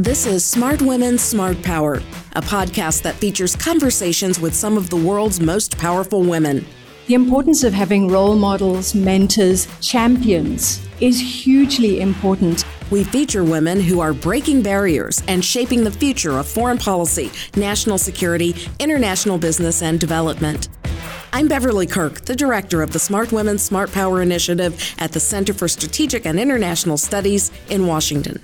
This is Smart Women, Smart Power, a podcast that features conversations with some of the world's most powerful women. The importance of having role models, mentors, champions is hugely important. We feature women who are breaking barriers and shaping the future of foreign policy, national security, international business, and development. I'm Beverly Kirk, the director of the Smart Women, Smart Power Initiative at the Center for Strategic and International Studies in Washington.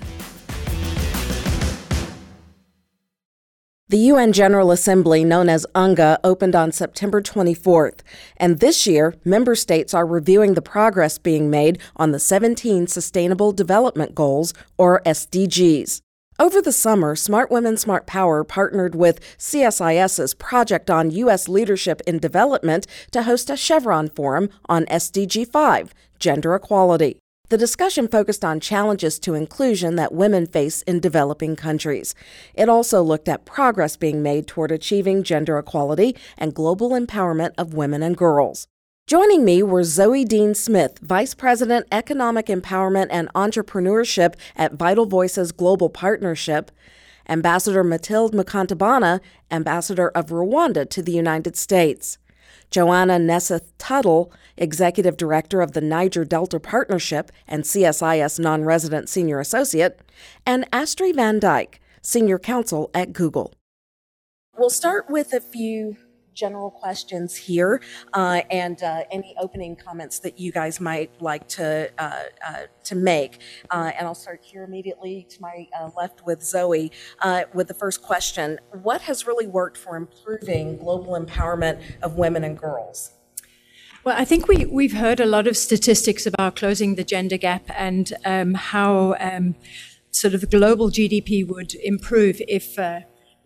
The UN General Assembly, known as UNGA, opened on September 24th, and this year, member states are reviewing the progress being made on the 17 Sustainable Development Goals, or SDGs. Over the summer, Smart Women, Smart Power partnered with CSIS's Project on U.S. Leadership in Development to host a Chevron Forum on SDG 5, Gender Equality. The discussion focused on challenges to inclusion that women face in developing countries. It also looked at progress being made toward achieving gender equality and global empowerment of women and girls. Joining me were Zoe Dean Smith, Vice President, Economic Empowerment and Entrepreneurship at Vital Voices Global Partnership, Ambassador Mathilde Mukantabana, Ambassador of Rwanda to the United States. Johanna Nesseth Tuttle, Executive Director of the Niger Delta Partnership and CSIS Non Resident Senior Associate, and Astri Van Dyke, Senior Counsel at Google. We'll start with a few general questions here uh, and uh, any opening comments that you guys might like to uh, uh to make. Uh, and I'll start here immediately to my uh, left with Zoe with the first question: What has really worked for improving global empowerment of women and girls? Well, I think we, we've heard a lot of statistics about closing the gender gap and um, how um, sort of global GDP would improve if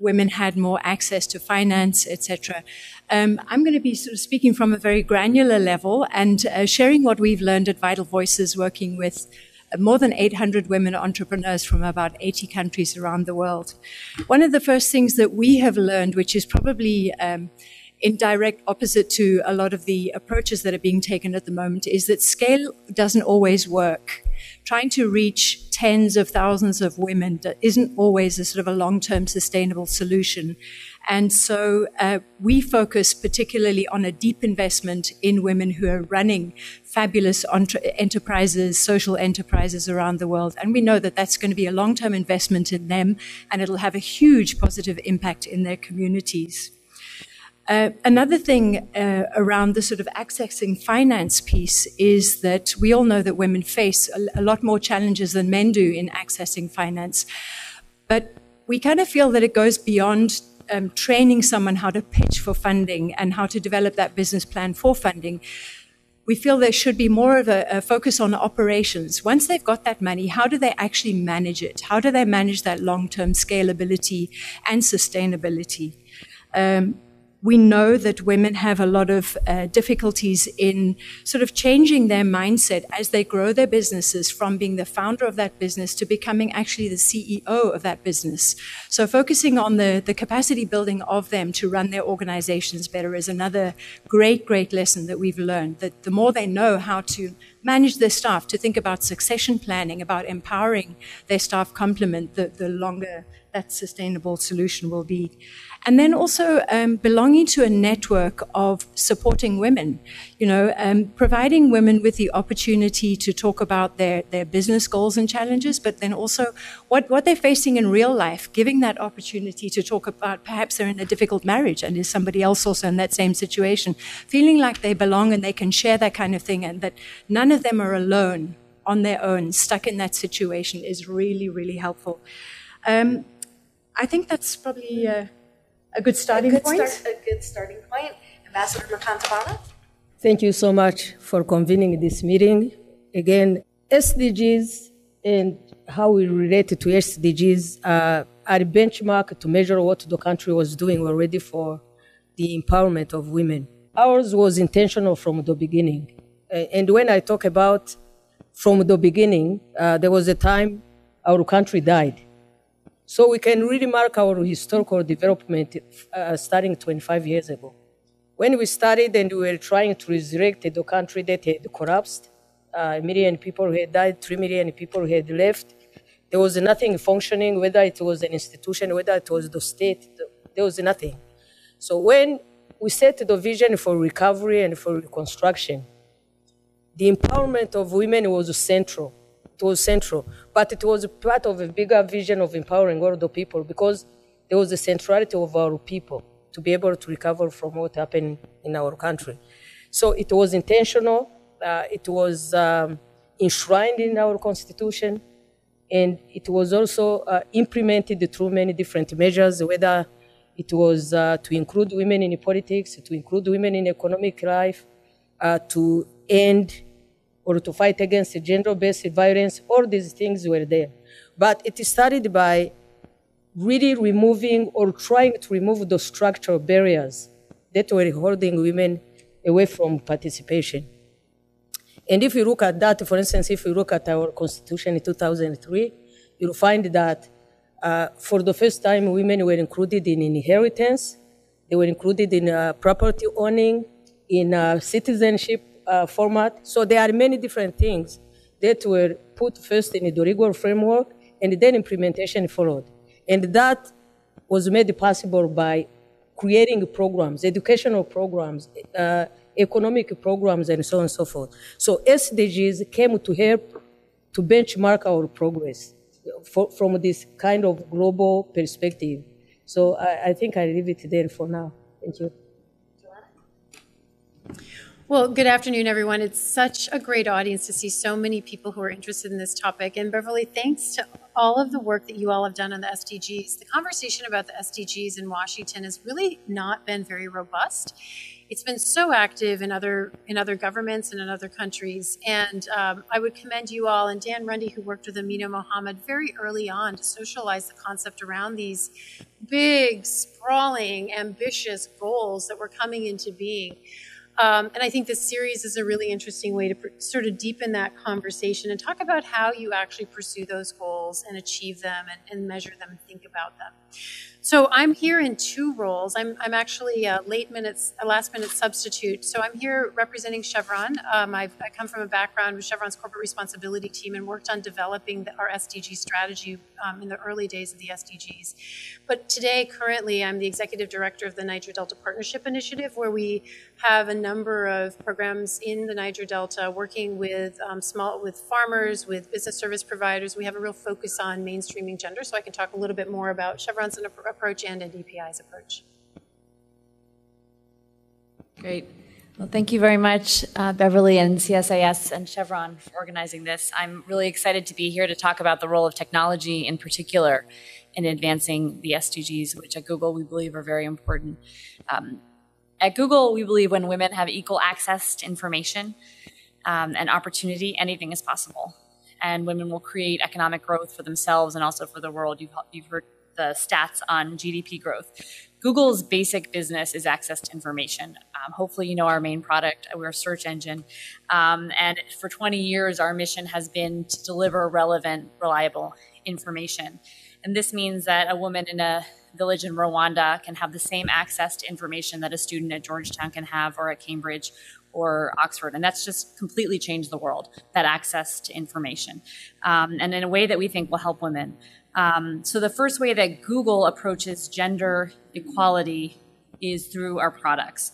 women had more access to finance, etc. Um, I'm going to be sort of speaking from a very granular level and uh, sharing what we've learned at Vital Voices, working with more than 800 women entrepreneurs from about 80 countries around the world. One of the first things that we have learned, which is probably um, in direct opposite to a lot of the approaches that are being taken at the moment, is that scale doesn't always work trying to reach tens of thousands of women isn't always a sort of a long-term sustainable solution. And so uh, we focus particularly on a deep investment in women who are running fabulous entre- enterprises, social enterprises around the world. And we know that that's going to be a long-term investment in them and it'll have a huge positive impact in their communities. Uh, another thing uh, around the sort of accessing finance piece is that we all know that women face a, a, lot more challenges than men do in accessing finance. But we kind of feel that it goes beyond um, training someone how to pitch for funding and how to develop that business plan for funding. We feel there should be more of a, a focus on operations. Once they've got that money, how do they actually manage it? How do they manage that long term scalability and sustainability? Um, we know that women have a lot of uh, difficulties in sort of changing their mindset as they grow their businesses from being the founder of that business to becoming actually the CEO of that business. So focusing on the, the capacity building of them to run their organizations better is another great, great lesson that we've learned that the more they know how to manage their staff, to think about succession planning, about empowering their staff complement, the, the longer that sustainable solution will be. And then also um, belonging to a network of supporting women, you know, um, providing women with the opportunity to talk about their, their business goals and challenges, but then also what, what they're facing in real life, giving that opportunity to talk about perhaps they're in a difficult marriage and is somebody else also in that same situation, feeling like they belong and they can share that kind of thing and that none of them are alone on their own, stuck in that situation is really, really helpful. Um, I think that's probably uh, a good starting a good point. Start, a good starting point. Ambassador Mukantabana? Thank you so much for convening this meeting. Again, SDGs and how we relate to SDGs uh, are a benchmark to measure what the country was doing already for the empowerment of women. Ours was intentional from the beginning. And when I talk about from the beginning, uh, there was a time our country died so we can really mark our historical development uh, starting 25 years ago. When we started and we were trying to resurrect the country that had collapsed, uh, a million people had died, three million people had left, There was nothing functioning, whether it was an institution, whether it was the state, there was nothing. So when we set the vision for recovery and for reconstruction, the empowerment of women was central. Was central, but it was part of a bigger vision of empowering all the people because there was a centrality of our people to be able to recover from what happened in our country. So it was intentional. Uh, it was um, enshrined in our constitution, and it was also uh, implemented through many different measures, whether it was uh, to include women in politics, to include women in economic life, uh, to end or to fight against gender-based violence. All these things were there. But it started by really removing or trying to remove the structural barriers that were holding women away from participation. And if you look at that, for instance, if you look at our constitution in 2003, you'll find that uh, for the first time, women were included in inheritance, they were included in uh, property owning, in uh, citizenship uh, format. So there are many different things that were put first in the legal framework, and then implementation followed. And that was made possible by creating programs, educational programs, uh, economic programs, and so on and so forth. So SDGs came to help to benchmark our progress for, from this kind of global perspective. So I, I think I leave it there for now. Thank you. Well, good afternoon, everyone. It's such a great audience to see so many people who are interested in this topic. And Beverly, thanks to all of the work that you all have done on the SDGs. The conversation about the SDGs in Washington has really not been very robust. It's been so active in other in other governments and in other countries. And um, I would commend you all and Dan Runde, who worked with Amina Mohammed very early on to socialize the concept around these big, sprawling, ambitious goals that were coming into being. Um, and I think this series is a really interesting way to pr- sort of deepen that conversation and talk about how you actually pursue those goals and achieve them and, and measure them and think about them. So I'm here in two roles. I'm, I'm actually a late minutes, a last minute substitute. So I'm here representing Chevron. Um, i come from a background with Chevron's corporate responsibility team and worked on developing the, our SDG strategy um, in the early days of the SDGs. But today, currently, I'm the executive director of the Niger Delta Partnership Initiative, where we have a number of programs in the Niger Delta working with um, small, with farmers, with business service providers. We have a real focus on mainstreaming gender. So I can talk a little bit more about Chevron's approach and NDPI's approach. Great. Well, thank you very much, uh, Beverly and CSIS and Chevron for organizing this. I'm really excited to be here to talk about the role of technology in particular in advancing the SDGs, which at Google we believe are very important. Um, at Google, we believe when women have equal access to information um, and opportunity, anything is possible. And women will create economic growth for themselves and also for the world. You've, you've heard the stats on GDP growth. Google's basic business is access to information. Um, hopefully, you know our main product. We're a search engine. Um, and for 20 years, our mission has been to deliver relevant, reliable information. And this means that a woman in a village in Rwanda can have the same access to information that a student at Georgetown can have or at Cambridge or Oxford. And that's just completely changed the world, that access to information. Um, and in a way that we think will help women. Um, so the first way that Google approaches gender equality is through our products.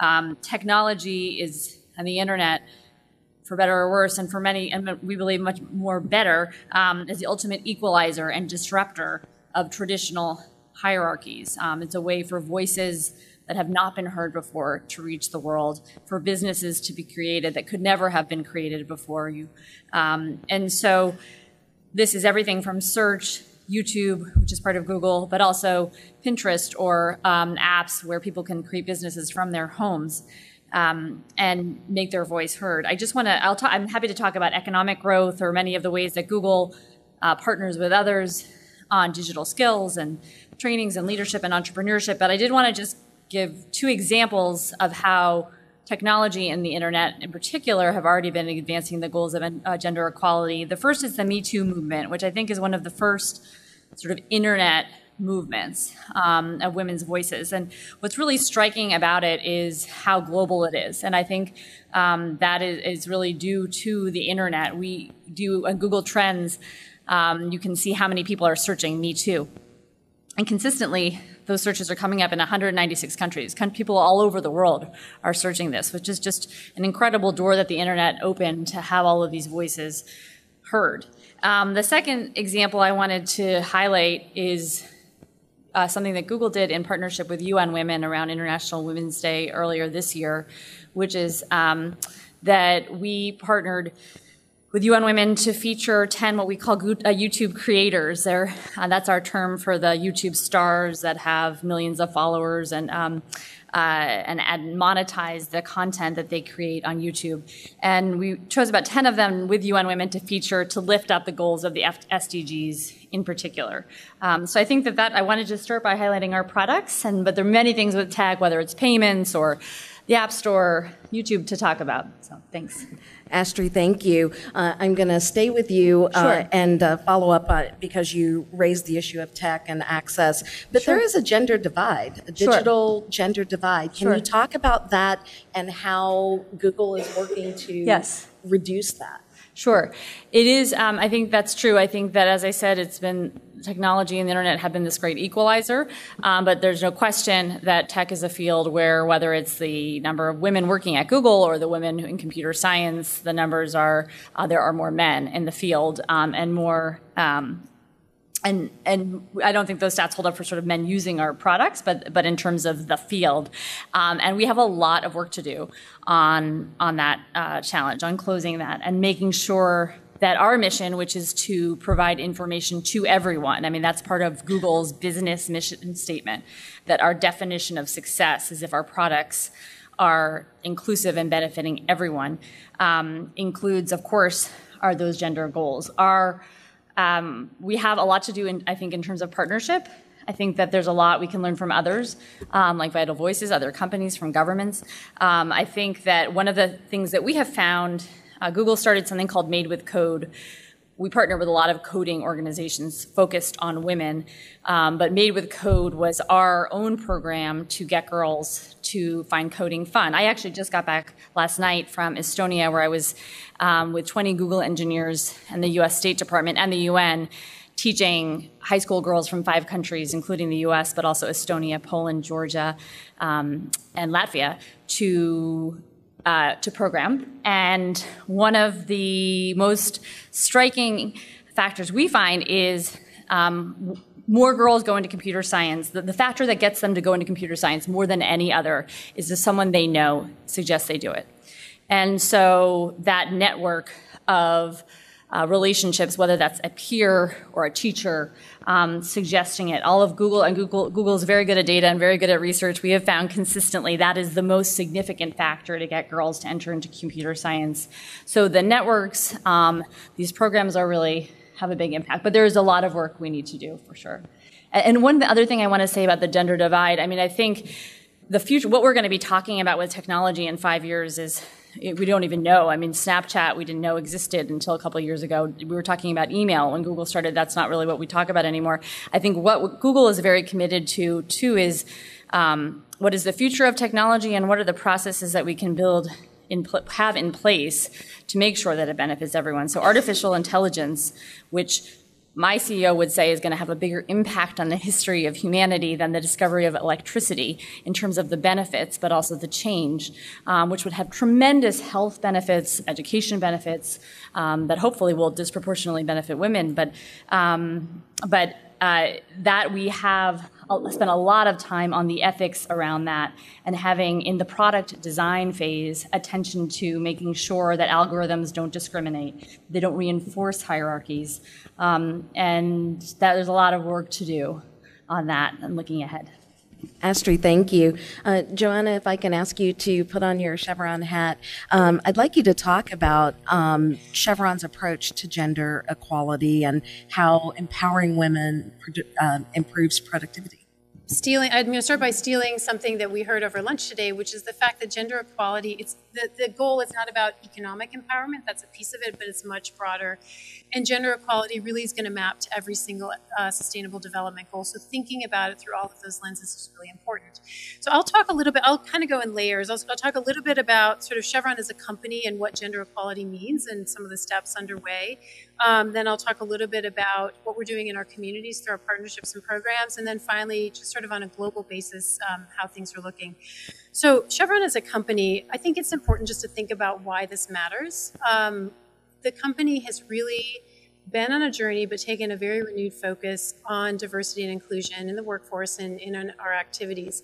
Um, technology is, and the internet, for better or worse, and for many, and we believe much more better, um, is the ultimate equalizer and disruptor of traditional hierarchies. Um, it's a way for voices that have not been heard before to reach the world, for businesses to be created that could never have been created before you. Um, and so this is everything from search, YouTube, which is part of Google, but also Pinterest or um, apps where people can create businesses from their homes um, and make their voice heard. I just want to, I'll talk, I'm happy to talk about economic growth or many of the ways that Google uh, partners with others on digital skills and trainings and leadership and entrepreneurship, but I did want to just give two examples of how technology and the internet in particular have already been advancing the goals of uh, gender equality. The first is the Me Too movement, which I think is one of the first sort of internet movements um, of women's voices. And what's really striking about it is how global it is. And I think um, that is, is, really due to the internet. We do on Google Trends, um, you can see how many people are searching Me Too. And consistently, those searches are coming up in 196 countries. People all over the world are searching this, which is just an incredible door that the internet opened to have all of these voices heard. Um, the second example I wanted to highlight is uh, something that Google did in partnership with UN Women around International Women's Day earlier this year, which is um, that we partnered with UN Women to feature 10 what we call uh, YouTube creators. There, uh, that's our term for the YouTube stars that have millions of followers and um, uh, and, and monetize the content that they create on YouTube. And we chose about 10 of them with UN Women to feature to lift up the goals of the F- SDGs in particular. Um, so I think that that I wanted to start by highlighting our products, and but there are many things with tag, whether it's payments or the App Store, YouTube to talk about. So thanks. Astri, thank you. Uh, I'm going to stay with you uh, sure. and uh, follow up on, because you raised the issue of tech and access. But sure. there is a gender divide, a digital sure. gender divide. Can you talk about that and how Google is working to yes. reduce that? Sure. It is, um, I think that's true. I think that, as I said, it's been technology and the internet have been this great equalizer, um, but there's no question that tech is a field where whether it's the number of women working at Google or the women in computer science, the numbers are, uh, there are more men in the field um, and more um, and and I don't think those stats hold up for sort of men using our products, but but in terms of the field, um, and we have a lot of work to do on on that uh, challenge, on closing that, and making sure that our mission, which is to provide information to everyone, I mean that's part of Google's business mission statement, that our definition of success is if our products are inclusive and benefiting everyone, um, includes, of course, are those gender goals. Our um, we have a lot to do, in, I think, in terms of partnership. I think that there's a lot we can learn from others, um, like Vital Voices, other companies, from governments. Um, I think that one of the things that we have found, uh, Google started something called Made with Code, we partner with a lot of coding organizations focused on women, um, but Made with Code was our own program to get girls to find coding fun. I actually just got back last night from Estonia, where I was um, with 20 Google engineers and the US State Department and the UN teaching high school girls from five countries, including the US, but also Estonia, Poland, Georgia, um, and Latvia, to uh, to program. And one of the most striking factors we find is um, more girls go into computer science. The, the, factor that gets them to go into computer science more than any other is that someone they know suggests they do it. And so that network of uh, relationships, whether that's a peer or a teacher, um, suggesting it. All of Google and Google Google is very good at data and very good at research. We have found consistently that is the most significant factor to get girls to enter into computer science. So the networks, um, these programs are really have a big impact. But there is a lot of work we need to do for sure. And one other thing I want to say about the gender divide, I mean, I think the future, what we're going to be talking about with technology in five years is we don't even know. I mean, Snapchat we didn't know existed until a couple years ago. We were talking about email when Google started. That's not really what we talk about anymore. I think what Google is very committed to too is um, what is the future of technology and what are the processes that we can build in have in place to make sure that it benefits everyone. So artificial intelligence, which my CEO would say is going to have a bigger impact on the history of humanity than the discovery of electricity in terms of the benefits, but also the change, um, which would have tremendous health benefits, education benefits um, that hopefully will disproportionately benefit women. But um, but uh, that we have spent a lot of time on the ethics around that and having in the product design phase attention to making sure that algorithms don't discriminate, they don't reinforce hierarchies, um, and that there's a lot of work to do on that and looking ahead. Astri, thank you. Uh, Johanna, if I can ask you to put on your Chevron hat, um, I'd like you to talk about um, Chevron's approach to gender equality and how empowering women uh, improves productivity. Stealing i'm going to start by stealing something that we heard over lunch today which is the fact that gender equality it's the, the goal is not about economic empowerment that's a piece of it but it's much broader. And gender equality really is going to map to every single uh, sustainable development goal. So thinking about it through all of those lenses is really important. So i'll talk a little bit i'll kind of go in layers. I'll, I'll talk a little bit about sort of chevron as a company and what gender equality means and some of the steps underway um, then I'll talk a little bit about what we're doing in our communities through our partnerships and programs. And then finally, just sort of on a global basis, um, how things are looking. So, Chevron as a company, I think it's important just to think about why this matters. Um, the company has really been on a journey, but taken a very renewed focus on diversity and inclusion in the workforce and in our activities.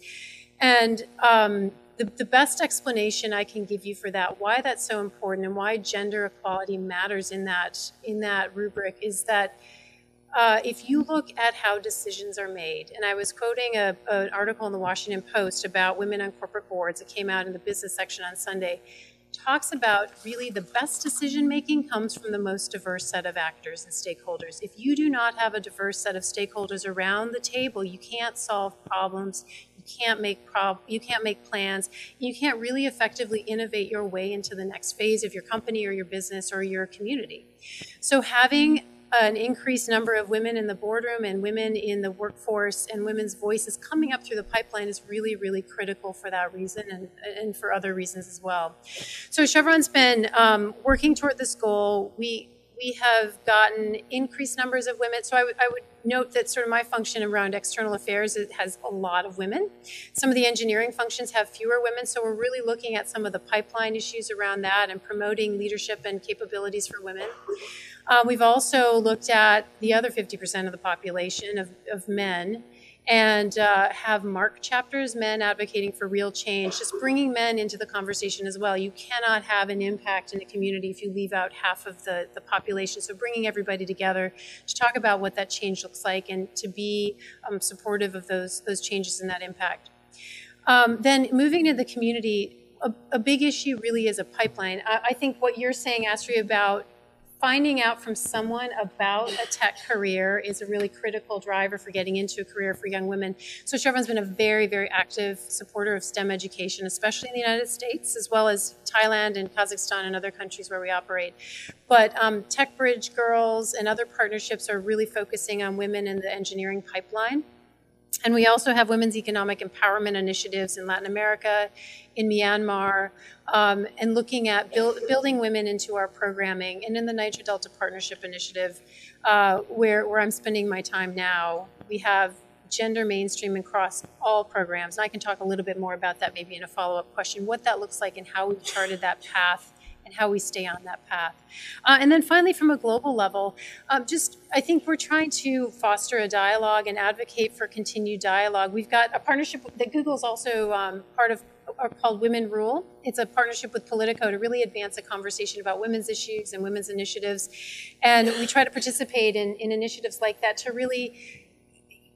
And um, the, the best explanation I can give you for that, why that's so important and why gender equality matters in that, in that rubric is that uh, if you look at how decisions are made, and I was quoting a, an article in the Washington Post about women on corporate boards that came out in the business section on Sunday, talks about really the best decision making comes from the most diverse set of actors and stakeholders. If you do not have a diverse set of stakeholders around the table, you can't solve problems, can't make prob- you can't make plans you can't really effectively innovate your way into the next phase of your company or your business or your community so having an increased number of women in the boardroom and women in the workforce and women's voices coming up through the pipeline is really, really critical for that reason and, and for other reasons as well. So Chevron's been um, working toward this goal. We we have gotten increased numbers of women. So I, would note that sort of my function around external affairs has a lot of women. Some of the engineering functions have fewer women, so we're really looking at some of the pipeline issues around that and promoting leadership and capabilities for women. Uh, we've also looked at the other 50% of the population of, of men and uh, have MARC chapters, men advocating for real change, just bringing men into the conversation as well. You cannot have an impact in a community if you leave out half of the, the population. So bringing everybody together to talk about what that change looks like and to be um, supportive of those, those changes and that impact. Um, then moving to the community, a, a, big issue really is a pipeline. I, I think what you're saying, Astrid, about finding out from someone about a tech career is a really critical driver for getting into a career for young women. So Chevron's been a very, very active supporter of STEM education, especially in the United States, as well as Thailand and Kazakhstan and other countries where we operate. But um, TechBridge Girls and other partnerships are really focusing on women in the engineering pipeline. And we also have women's economic empowerment initiatives in Latin America, in Myanmar, um, and looking at build, building women into our programming. And in the Niger Delta Partnership Initiative, uh, where, where I'm spending my time now, we have gender mainstream across all programs. And I can talk a little bit more about that maybe in a follow up question, what that looks like and how we've charted that path and how we stay on that path. Uh, and then finally, from a global level, um, just I think we're trying to foster a dialogue and advocate for continued dialogue. We've got a partnership that Google's also um, part of are called Women Rule. It's a partnership with Politico to really advance a conversation about women's issues and women's initiatives. And we try to participate in, in initiatives like that to really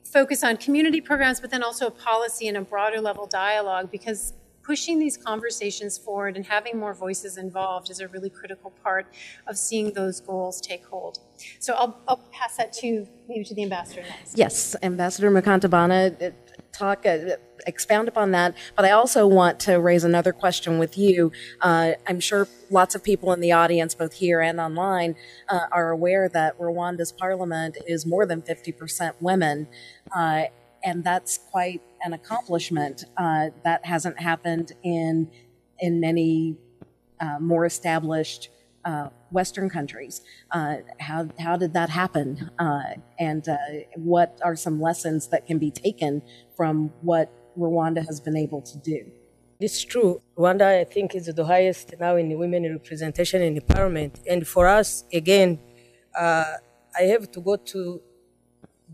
focus on community programs, but then also policy and a broader level dialogue because pushing these conversations forward and having more voices involved is a really critical part of seeing those goals take hold. So I'll, I'll pass that to maybe to the ambassador next. Yes, Ambassador Mukantabana, uh, talk, uh, expound upon that. But I also want to raise another question with you. Uh, I'm sure lots of people in the audience, both here and online, uh, are aware that Rwanda's parliament is more than 50% women. Uh, and that's quite an accomplishment uh, that hasn't happened in in many uh, more established uh, Western countries. Uh, how how did that happen? Uh, and uh, what are some lessons that can be taken from what Rwanda has been able to do? It's true. Rwanda, I think, is the highest now in women representation in the parliament. And for us, again, I have to go to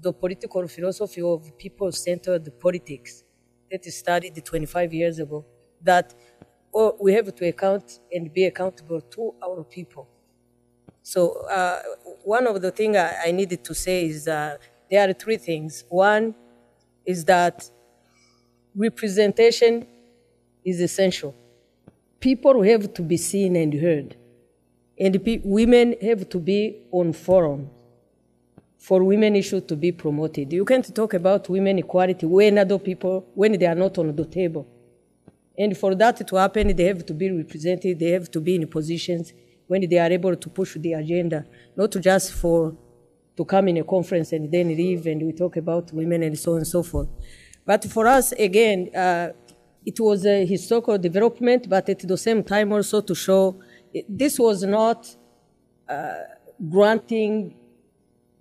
the political philosophy of people-centered politics that is studied 25 years ago, that oh, we have to account and be accountable to our people. So uh, one of the things I, I, needed to say is that there are three things. One is that representation is essential. People have to be seen and heard, and women have to be on forums for women issues to be promoted. You can't talk about women equality when other people, when they are not on the table. And for that to happen, they have to be represented, they have to be in positions when they are able to push the agenda, not just for to come in a conference and then leave and we talk about women and so on and so forth. But for us, again, uh, it was a historical development, but at the same time also to show this was not uh, granting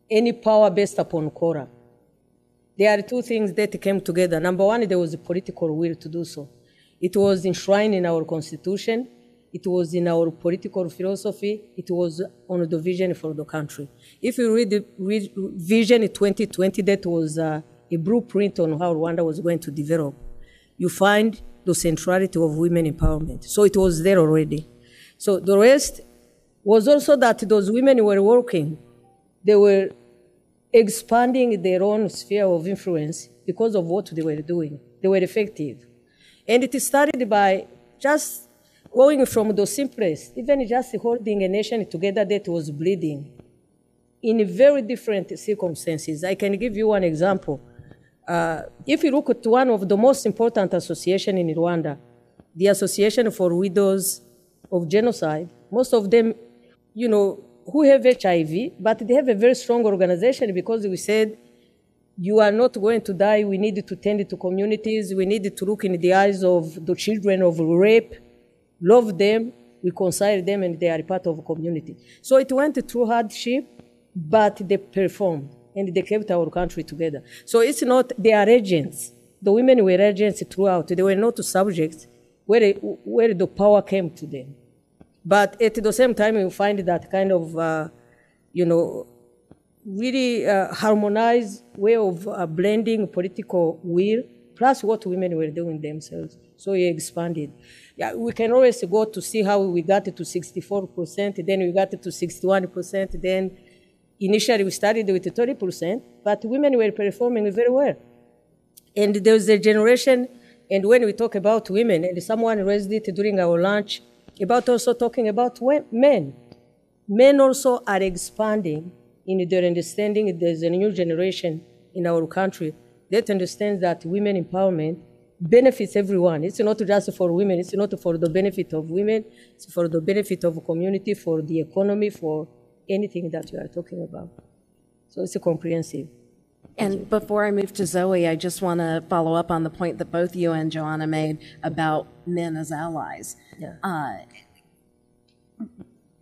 any power based upon quota. There are two things that came together. Number one, there was a political will to do so. It was enshrined in our constitution. It was in our political philosophy. It was on the vision for the country. If you read the read Vision 2020, that was uh, a blueprint on how Rwanda was going to develop. You find the centrality of women empowerment. So it was there already. So the rest was also that those women were working. They were expanding their own sphere of influence because of what they were doing. They were effective. And it started by just going from the simplest, even just holding a nation together that was bleeding in very different circumstances. I can give you one example. Uh, if you look at one of the most important associations in Rwanda, the Association for Widows of Genocide, most of them, you know, who have HIV, but they have a very strong organization because we said, you are not going to die. We need to tend to communities. We need to look in the eyes of the children of rape, love them, reconcile them, and they are part of a community. So it went through hardship, but they performed and they kept our country together. So it's not, they are agents. The women were agents throughout. They were not subjects where, where the power came to them. But at the same time, you find that kind of, uh, you know, really uh, harmonized way of uh, blending political will plus what women were doing themselves. So we expanded. Yeah, we can always go to see how we got to 64%, then we got to 61%, then initially we started with 30%, but women were performing very well. And there was a generation, and when we talk about women, and someone raised it during our lunch, about also talking about men. Men also are expanding in their understanding. There's a new generation in our country that understands that women empowerment benefits everyone. It's not just for women, it's not for the benefit of women, it's for the benefit of community, for the economy, for anything that you are talking about. So it's a comprehensive. And before I move to Zoe, I just want to follow up on the point that both you and Johanna made about men as allies. Yeah. Uh,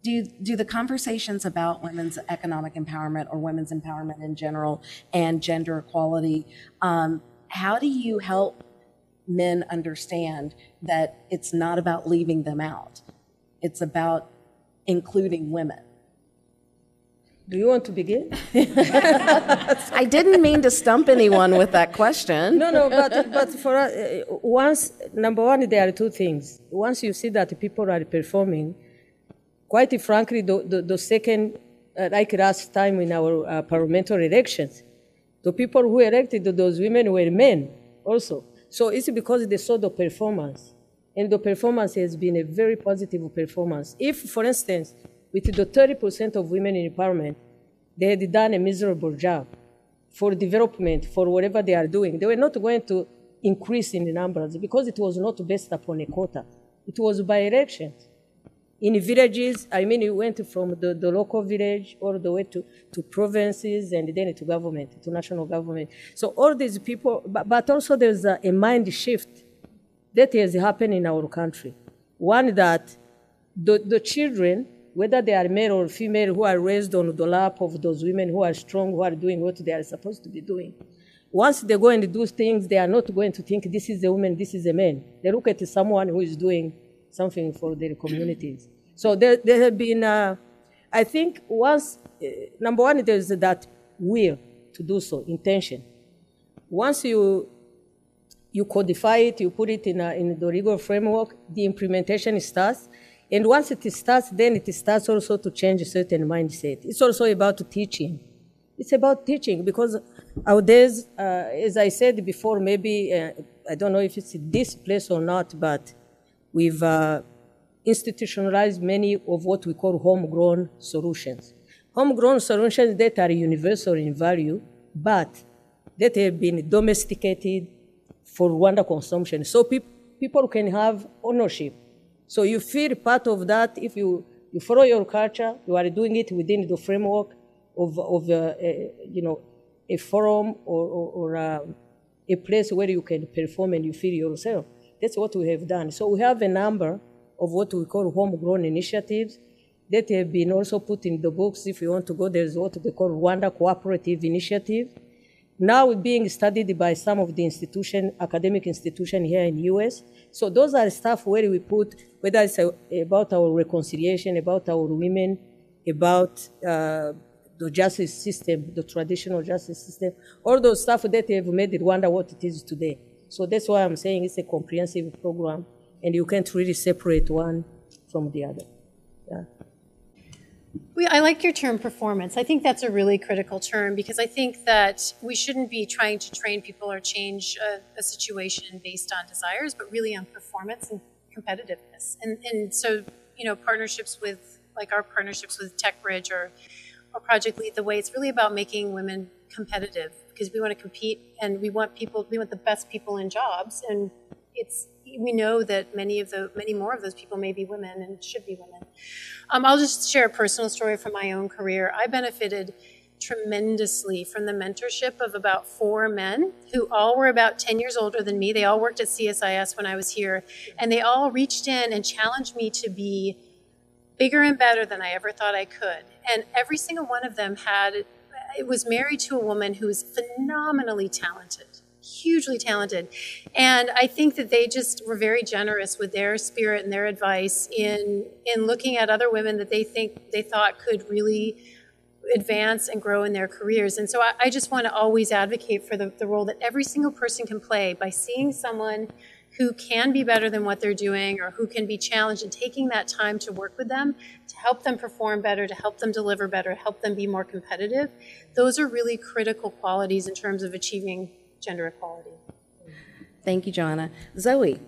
do, do the conversations about women's economic empowerment or women's empowerment in general and gender equality, um, how do you help men understand that it's not about leaving them out? It's about including women. Do you want to begin? I didn't mean to stump anyone with that question. No, no, but, but for us, uh, once, number one, there are two things. Once you see that people are performing, quite frankly, the, the, the second, uh, like last time in our uh, parliamentary elections, the people who elected those women were men also. So it's because they saw the performance. And the performance has been a very positive performance. If, for instance, with the 30% of women in parliament, they had done a miserable job for development, for whatever they are doing. They were not going to increase in the numbers because it was not based upon a quota. It was by elections. In villages, I mean, you went from the, the local village all the way to, to provinces and then to government, to national government. So all these people, but, but also there's a, a mind shift that has happened in our country. One that the, the children whether they are male or female, who are raised on the lap of those women who are strong, who are doing what they are supposed to be doing. Once they go and do things, they are not going to think this is a woman, this is a man. They look at someone who is doing something for their communities. So there, there have been, uh, I think, once, uh, number one, there's that will to do so, intention. Once you you codify it, you put it in, a, in the legal framework, the implementation starts. And once it starts, then it starts also to change a certain mindset. It's also about teaching. It's about teaching because nowadays, uh, as I said before, maybe, uh, I don't know if it's this place or not, but we've uh, institutionalized many of what we call homegrown solutions. homegrown solutions that are universal in value, but that have been domesticated for Rwanda consumption. So pe- people can have ownership. So you feel part of that if you, you follow your culture, you are doing it within the framework of, of uh, uh, you know, a forum or, or, or uh, a place where you can perform and you feel yourself. That's what we have done. So we have a number of what we call homegrown initiatives that have been also put in the books. If you want to go, there's what they call Rwanda Cooperative Initiative. Now being studied by some of the institution, academic institution here in US. So those are stuff where we put, whether it's about our reconciliation, about our women, about uh, the justice system, the traditional justice system, all those stuff that have made Rwanda what it is today. So that's why I'm saying it's a comprehensive program, and you can't really separate one from the other. Yeah. I like your term performance. I think that's a really critical term because I think that we shouldn't be trying to train people or change a, a situation based on desires, but really on performance and competitiveness. And, and so, you know, partnerships with, like our partnerships with TechBridge or or Project Lead the Way. It's really about making women competitive because we want to compete and we want people, we want the best people in jobs. And it's, we know that many of the, many more of those people may be women and should be women. Um, I'll just share a personal story from my own career. I benefited tremendously from the mentorship of about four men who all were about 10 years older than me. They all worked at CSIS when I was here, and they all reached in and challenged me to be bigger and better than I ever thought I could. And every single one of them had, it was married to a woman who was phenomenally talented, hugely talented. And I think that they just were very generous with their spirit and their advice in, in looking at other women that they think they thought could really advance and grow in their careers. And so I, I just want to always advocate for the, the role that every single person can play by seeing someone who can be better than what they're doing or who can be challenged and taking that time to work with them to help them perform better, to help them deliver better, help them be more competitive. Those are really critical qualities in terms of achieving gender equality. Thank you, Johanna. Zoe,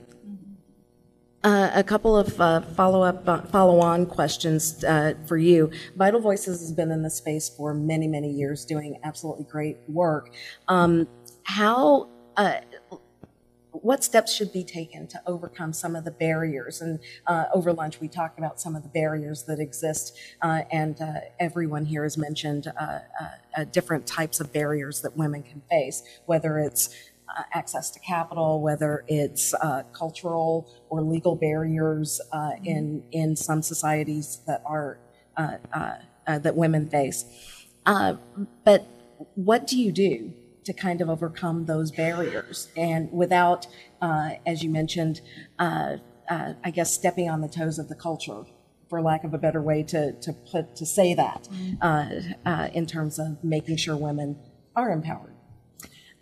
uh, a couple of uh, follow-up, uh, follow-on questions uh, for you. Vital Voices has been in the space for many, many years, doing absolutely great work. Um, how uh, what steps should be taken to overcome some of the barriers? And uh, over lunch, we talked about some of the barriers that exist, uh, and uh, everyone here has mentioned uh, uh, uh, different types of barriers that women can face, whether it's access to capital, whether it's cultural or legal barriers mm-hmm. in in some societies that are that women face. but what do you do to kind of overcome those barriers. And without, uh, as you mentioned, uh, uh, I guess stepping on the toes of the culture, for lack of a better way to, to put to say that, mm-hmm. uh, uh, in terms of making sure women are empowered.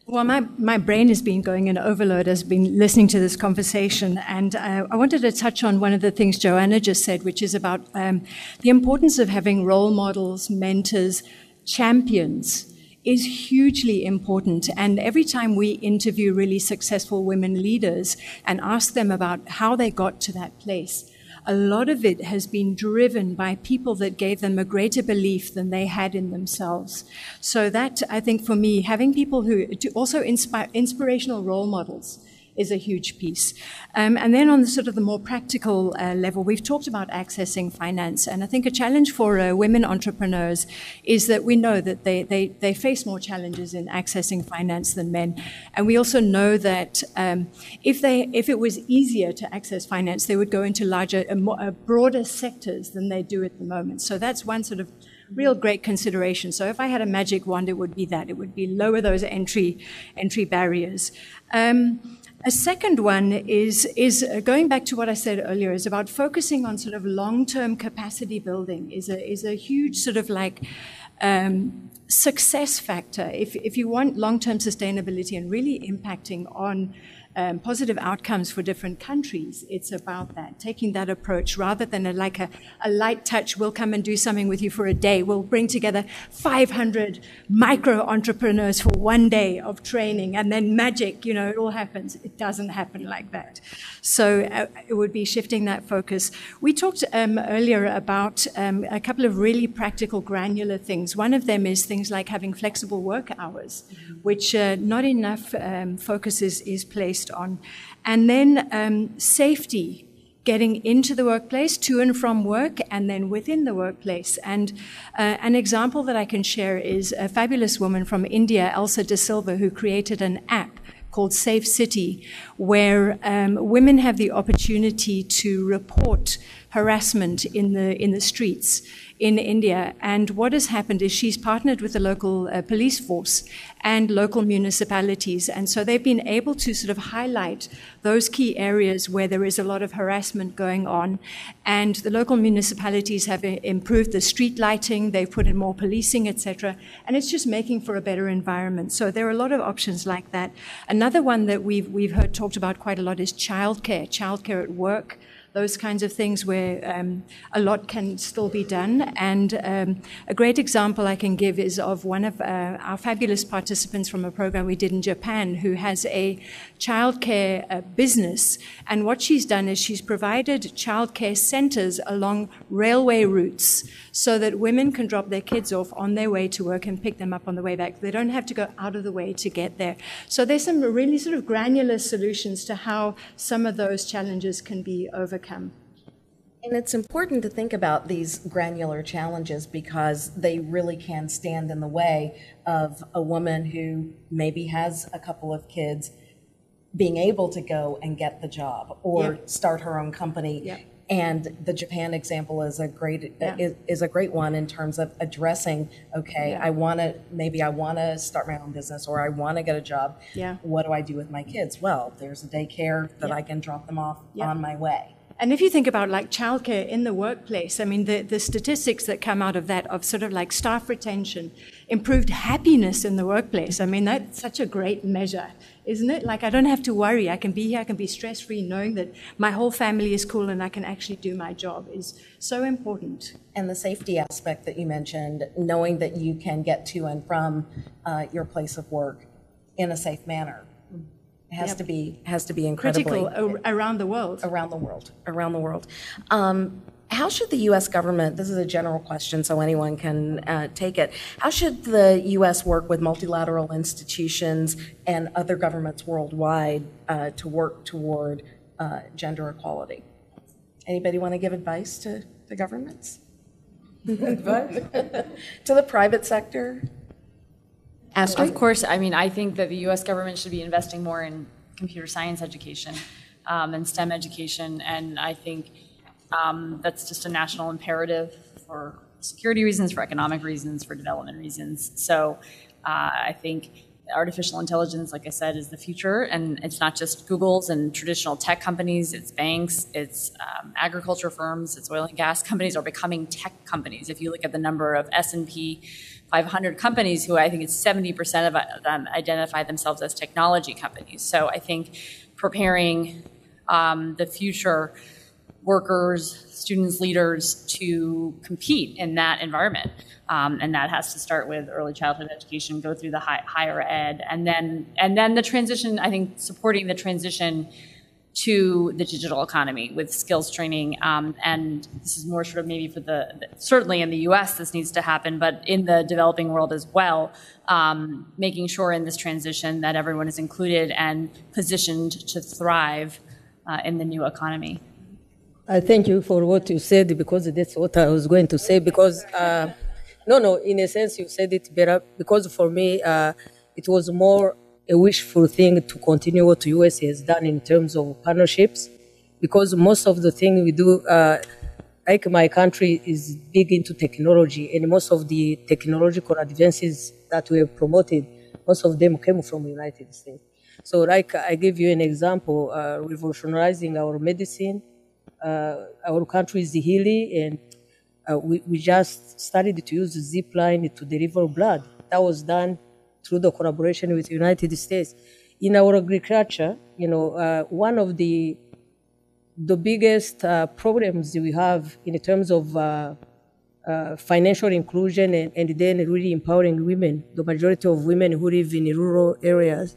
Well, my, my brain has been going in overload as I've been listening to this conversation. And uh, I wanted to touch on one of the things Johanna just said, which is about um, the importance of having role models, mentors, champions is hugely important. And every time we interview really successful women leaders and ask them about how they got to that place, a lot of it has been driven by people that gave them a greater belief than they had in themselves. So that, I think for me, having people who also inspire inspirational role models is a huge piece. Um, and then on the sort of the more practical uh, level, we've talked about accessing finance. And I think a challenge for uh, women entrepreneurs is that we know that they, they, they face more challenges in accessing finance than men. And we also know that um, if, they, if it was easier to access finance, they would go into larger, uh, more, uh, broader sectors than they do at the moment. So that's one sort of real great consideration. So if I had a magic wand, it would be that. It would be lower those entry entry barriers. Um, a second one is, is uh, going back to what I said earlier, is about focusing on sort of long-term capacity building is a, is a huge sort of like um, success factor. If, if you want long-term sustainability and really impacting on um, positive outcomes for different countries, it's about that, taking that approach rather than a, like a, a light touch, we'll come and do something with you for a day. We'll bring together 500 micro entrepreneurs for one day of training and then magic, you know, it all happens. It doesn't happen like that. So uh, it would be shifting that focus. We talked um, earlier about um, a couple of really practical, granular things. One of them is things like having flexible work hours, which uh, not enough um, focus is, is placed on. And then um, safety, getting into the workplace, to and from work, and then within the workplace. And uh, an example that I can share is a fabulous woman from India, Elsa D'Silva, who created an app called Safe City, where um, women have the opportunity to report harassment in the in the streets in India. And what has happened is she's partnered with the local uh, police force and local municipalities. And so they've been able to sort of highlight those key areas where there is a lot of harassment going on. And the local municipalities have uh, improved the street lighting, they've put in more policing, etc. And it's just making for a better environment. So there are a lot of options like that. Another one that we've, we've heard talked about quite a lot is childcare, childcare at work those kinds of things where um, a lot can still be done. And um, a great example I can give is of one of uh, our fabulous participants from a program we did in Japan who has a childcare uh, business. And what she's done is she's provided childcare centers along railway routes so that women can drop their kids off on their way to work and pick them up on the way back. They don't have to go out of the way to get there. So there's some really sort of granular solutions to how some of those challenges can be overcome overcome. And it's important to think about these granular challenges because they really can stand in the way of a woman who maybe has a couple of kids being able to go and get the job or start her own company. And the Japan example is a great yeah. is, is, a great one in terms of addressing. Okay, yeah. I want to maybe I want to start my own business or I want to get a job. Yeah. What do I do with my kids? Well, there's a daycare that I can drop them off on my way. And if you think about like childcare in the workplace, I mean, the, the statistics that come out of that of sort of like staff retention, improved happiness in the workplace, I mean, that's such a great measure, isn't it? Like, I don't have to worry. I can be here, I can be stress free, knowing that my whole family is cool and I can actually do my job is so important. And the safety aspect that you mentioned, knowing that you can get to and from uh, your place of work in a safe manner has yep. to be has to be incredibly critical around the world. Around the world, around the world. Um, how should the U.S. government? This is a general question, so anyone can uh, take it. How should the U.S. work with multilateral institutions and other governments worldwide uh, to work toward uh, gender equality? Anybody want to give advice to the governments? advice to the private sector? Of course, I mean, I think that the U.S. government should be investing more in computer science education um, and STEM education, and I think um, that's just a national imperative for security reasons, for economic reasons, for development reasons. So uh, I think artificial intelligence, like I said, is the future, and it's not just Google's and traditional tech companies. It's banks, it's um, agriculture firms, it's oil and gas companies are becoming tech companies. If you look at the number of S and P 500 companies who I think it's 70% of them identify themselves as technology companies. So I think preparing um, the future workers, students, leaders to compete in that environment. Um, and that has to start with early childhood education, go through the high, higher ed, and then and then the transition. I think supporting the transition to the digital economy with skills training. Um, and this is more sort of maybe for the, certainly in the US, this needs to happen, but in the developing world as well, um, making sure in this transition that everyone is included and positioned to thrive uh, in the new economy. I thank you for what you said because that's what I was going to say. Because, uh, no, no, in a sense, you said it better because for me, uh, it was more a wishful thing to continue what the US has done in terms of partnerships, because most of the thing we do, uh, like my country is big into technology, and most of the technological advances that we have promoted, most of them came from the United States. So, like I give you an example, uh, revolutionizing our medicine, uh, our country is hilly, and uh, we, we just started to use Zipline to deliver blood. That was done through the collaboration with the United States. in our agriculture, you know, uh, one of the the biggest uh, problems we have in terms of uh, uh, financial inclusion and, and then really empowering women, the majority of women who live in rural areas,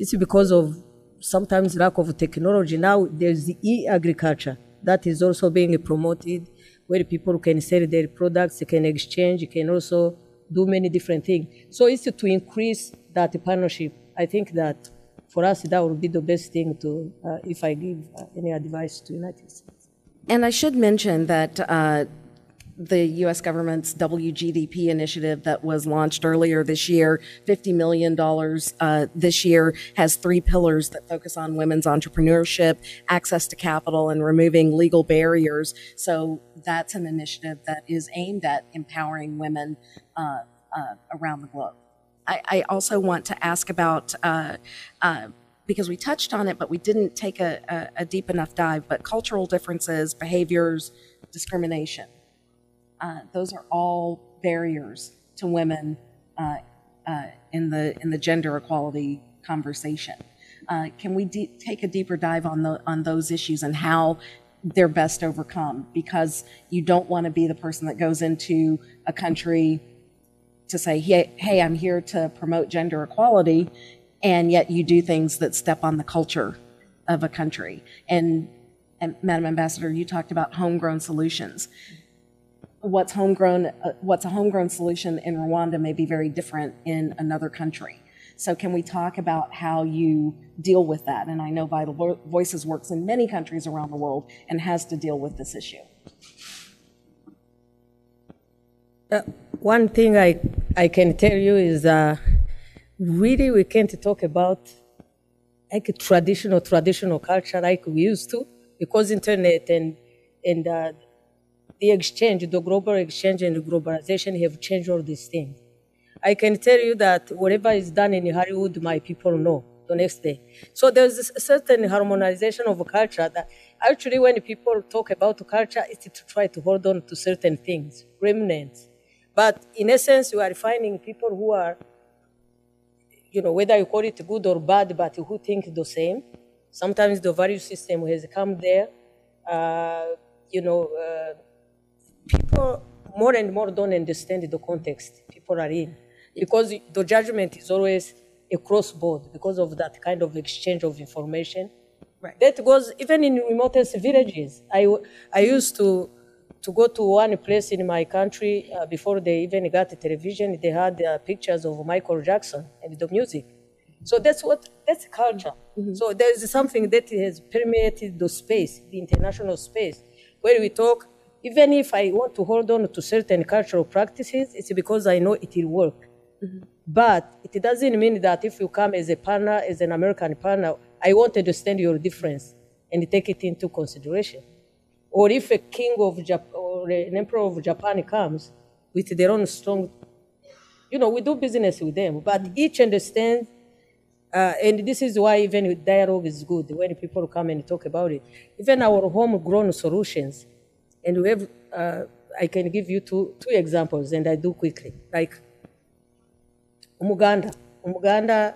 it's because of sometimes lack of technology. Now there's the e-agriculture that is also being promoted where people can sell their products, they can exchange, they can also do many different things. So it's to increase that partnership. I think that for us, that would be the best thing to, uh, if I give uh, any advice to United States. And I should mention that uh, the U.S. government's WGDP initiative that was launched earlier this year, $50 million uh, this year, has three pillars that focus on women's entrepreneurship, access to capital, and removing legal barriers. So that's an initiative that is aimed at empowering women uh, uh, around the globe. I, I, also want to ask about. Uh, uh, because we touched on it, but we didn't take a, a, a deep enough dive. But cultural differences, behaviors, discrimination uh, those are all barriers to women uh, uh, in the in the gender equality conversation. Uh, can we de- take a deeper dive on the on those issues and how they're best overcome? Because you don't want to be the person that goes into a country to say, "Hey, hey, I'm here to promote gender equality," and yet you do things that step on the culture of a country. And, and Madam Ambassador, you talked about homegrown solutions what's homegrown, uh, what's a homegrown solution in Rwanda may be very different in another country. So can we talk about how you deal with that? And I know Vital Voices works in many countries around the world and has to deal with this issue. Uh, one thing I, I can tell you is uh, really we can't talk about like traditional traditional culture like we used to because internet and and uh, the exchange, the global exchange and globalization have changed all these things. I can tell you that whatever is done in Hollywood, my people know the next day. So there's a certain harmonization of culture that actually when people talk about culture, it's to try to hold on to certain things, remnants. But in essence, you are finding people who are, you know, whether you call it good or bad, but who think the same. Sometimes the value system has come there. Uh, you know, uh, people more and more don't understand the context people are in because the judgment is always a cross board because of that kind of exchange of information. Right. That goes even in remotest villages. I, I used to to go to one place in my country uh, before they even got the television. They had uh, pictures of Michael Jackson and the music. So that's what that's culture. Mm-hmm. So there is something that has permeated the space, the international space, where we talk even if I want to hold on to certain cultural practices, it's because I know it will work. Mm-hmm. But it doesn't mean that if you come as a partner, as an American partner, I won't understand your difference and take it into consideration. Or if a king of Japan or an emperor of Japan comes with their own strong, you know, we do business with them, but mm-hmm. each understands uh, and this is why even dialogue is good when people come and talk about it. Even our homegrown solutions, and we have, uh, I can give you two, two examples, and I do quickly. Like Umuganda. Umuganda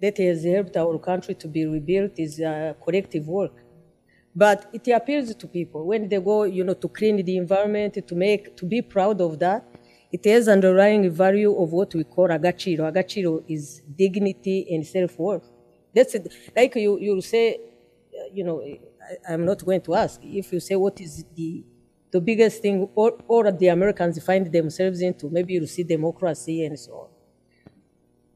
that has helped our country to be rebuilt is a collective work. But it appeals to people when they go, you know, to clean the environment, to make, to be proud of that. It has underlying value of what we call agaciro. Agaciro is dignity and self-worth. That's it. Like you, you say, you know, I, am not going to ask. If you say what is the the biggest thing or, or the Americans find themselves into, maybe you see democracy and so on.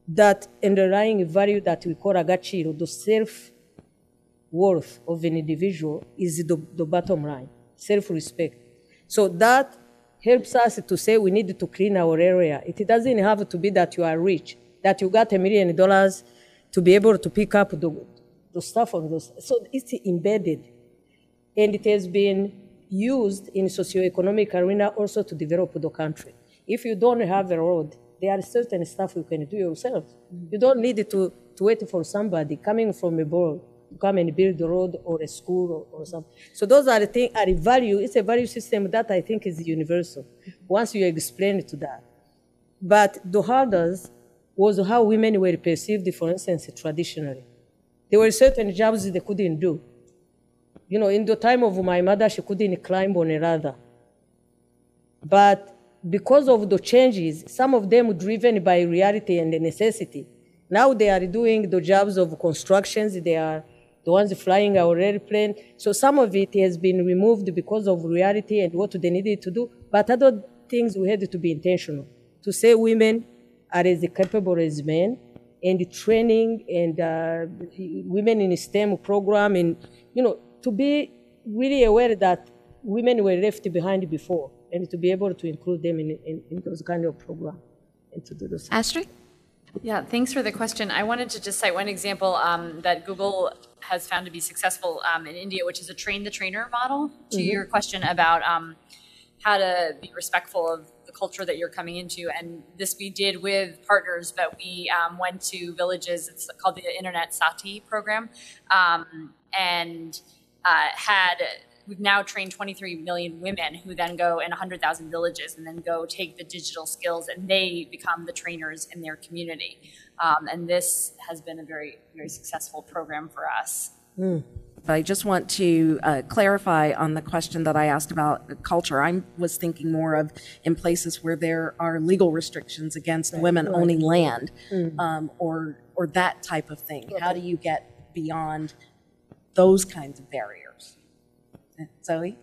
That underlying value that we call agaciro, the self-worth of an individual is the, the bottom line, self-respect. So that helps us to say we need to clean our area. It doesn't have to be that you are rich, that you got a million dollars to be able to pick up the, the stuff on those. So it's embedded. And it has been used in socioeconomic arena also to develop the country. If you don't have a road, there are certain stuff you can do yourself. Mm-hmm. You don't need to, to wait for somebody coming from abroad to come and build a road or a school or, or something. So those are the things, are value. It's a value system that I think is universal once you explain it to that. But the hurdles was how women were perceived, for instance, traditionally. There were certain jobs they couldn't do. You know, in the time of my mother, she couldn't climb on a ladder. But because of the changes, some of them driven by reality and the necessity, now they are doing the jobs of constructions, they are the ones flying our airplane. So some of it has been removed because of reality and what they needed to do. But other things we had to be intentional to say women are as capable as men and training and uh, women in STEM program and you know to be really aware that women were left behind before and to be able to include them in, in, in those kind of program and to do those. Astri? Yeah, thanks for the question. I wanted to just cite one example um, that Google has found to be successful um, in India, which is a train the trainer model. To mm-hmm. your question about um, how to be respectful of the culture that you're coming into, and this we did with partners, but we um, went to villages. It's called the Internet Saathi program, um, and uh, had we've now trained 23 million women who then go in 100,000 villages and then go take the digital skills and they become the trainers in their community. Um, and this has been a very, very successful program for us. Mm. I just want to uh, clarify on the question that I asked about culture. I was thinking more of in places where there are legal restrictions against right. women right. owning land mm. um, or, or that type of thing. Okay. How do you get beyond those kinds of barriers? Zoe?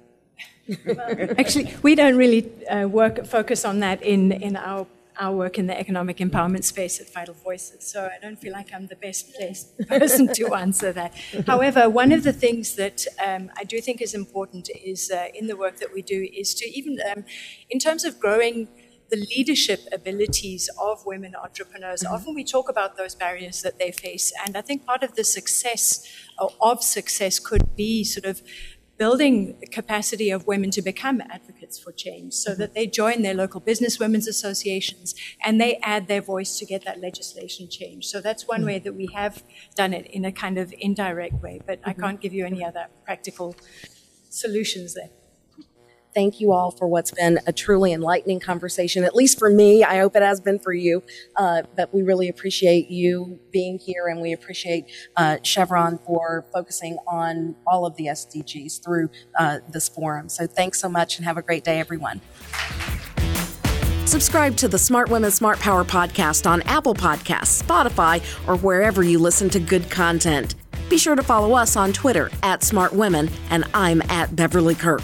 Actually, we don't really uh, work focus on that in, in our our work in the economic empowerment space at Vital Voices, so I don't feel like I'm the best placed person to answer that. However, one of the things that um, I do think is important is uh, in the work that we do is to even, um, in terms of growing the leadership abilities of women entrepreneurs. Mm-hmm. Often we talk about those barriers that they face, and I think part of the success of success could be sort of building the capacity of women to become advocates for change so mm-hmm. that they join their local business women's associations and they add their voice to get that legislation changed. So that's one mm-hmm. way that we have done it in a kind of indirect way, but mm-hmm. I can't give you any other practical solutions there thank you all for what's been a truly enlightening conversation, at least for me. I hope it has been for you. Uh, but we really appreciate you being here and we appreciate uh, Chevron for focusing on all of the SDGs through uh, this forum. So thanks so much and have a great day, everyone. Subscribe to the Smart Women Smart Power podcast on Apple Podcasts, Spotify, or wherever you listen to good content. Be sure to follow us on Twitter at Smart Women, and I'm at Beverly Kirk.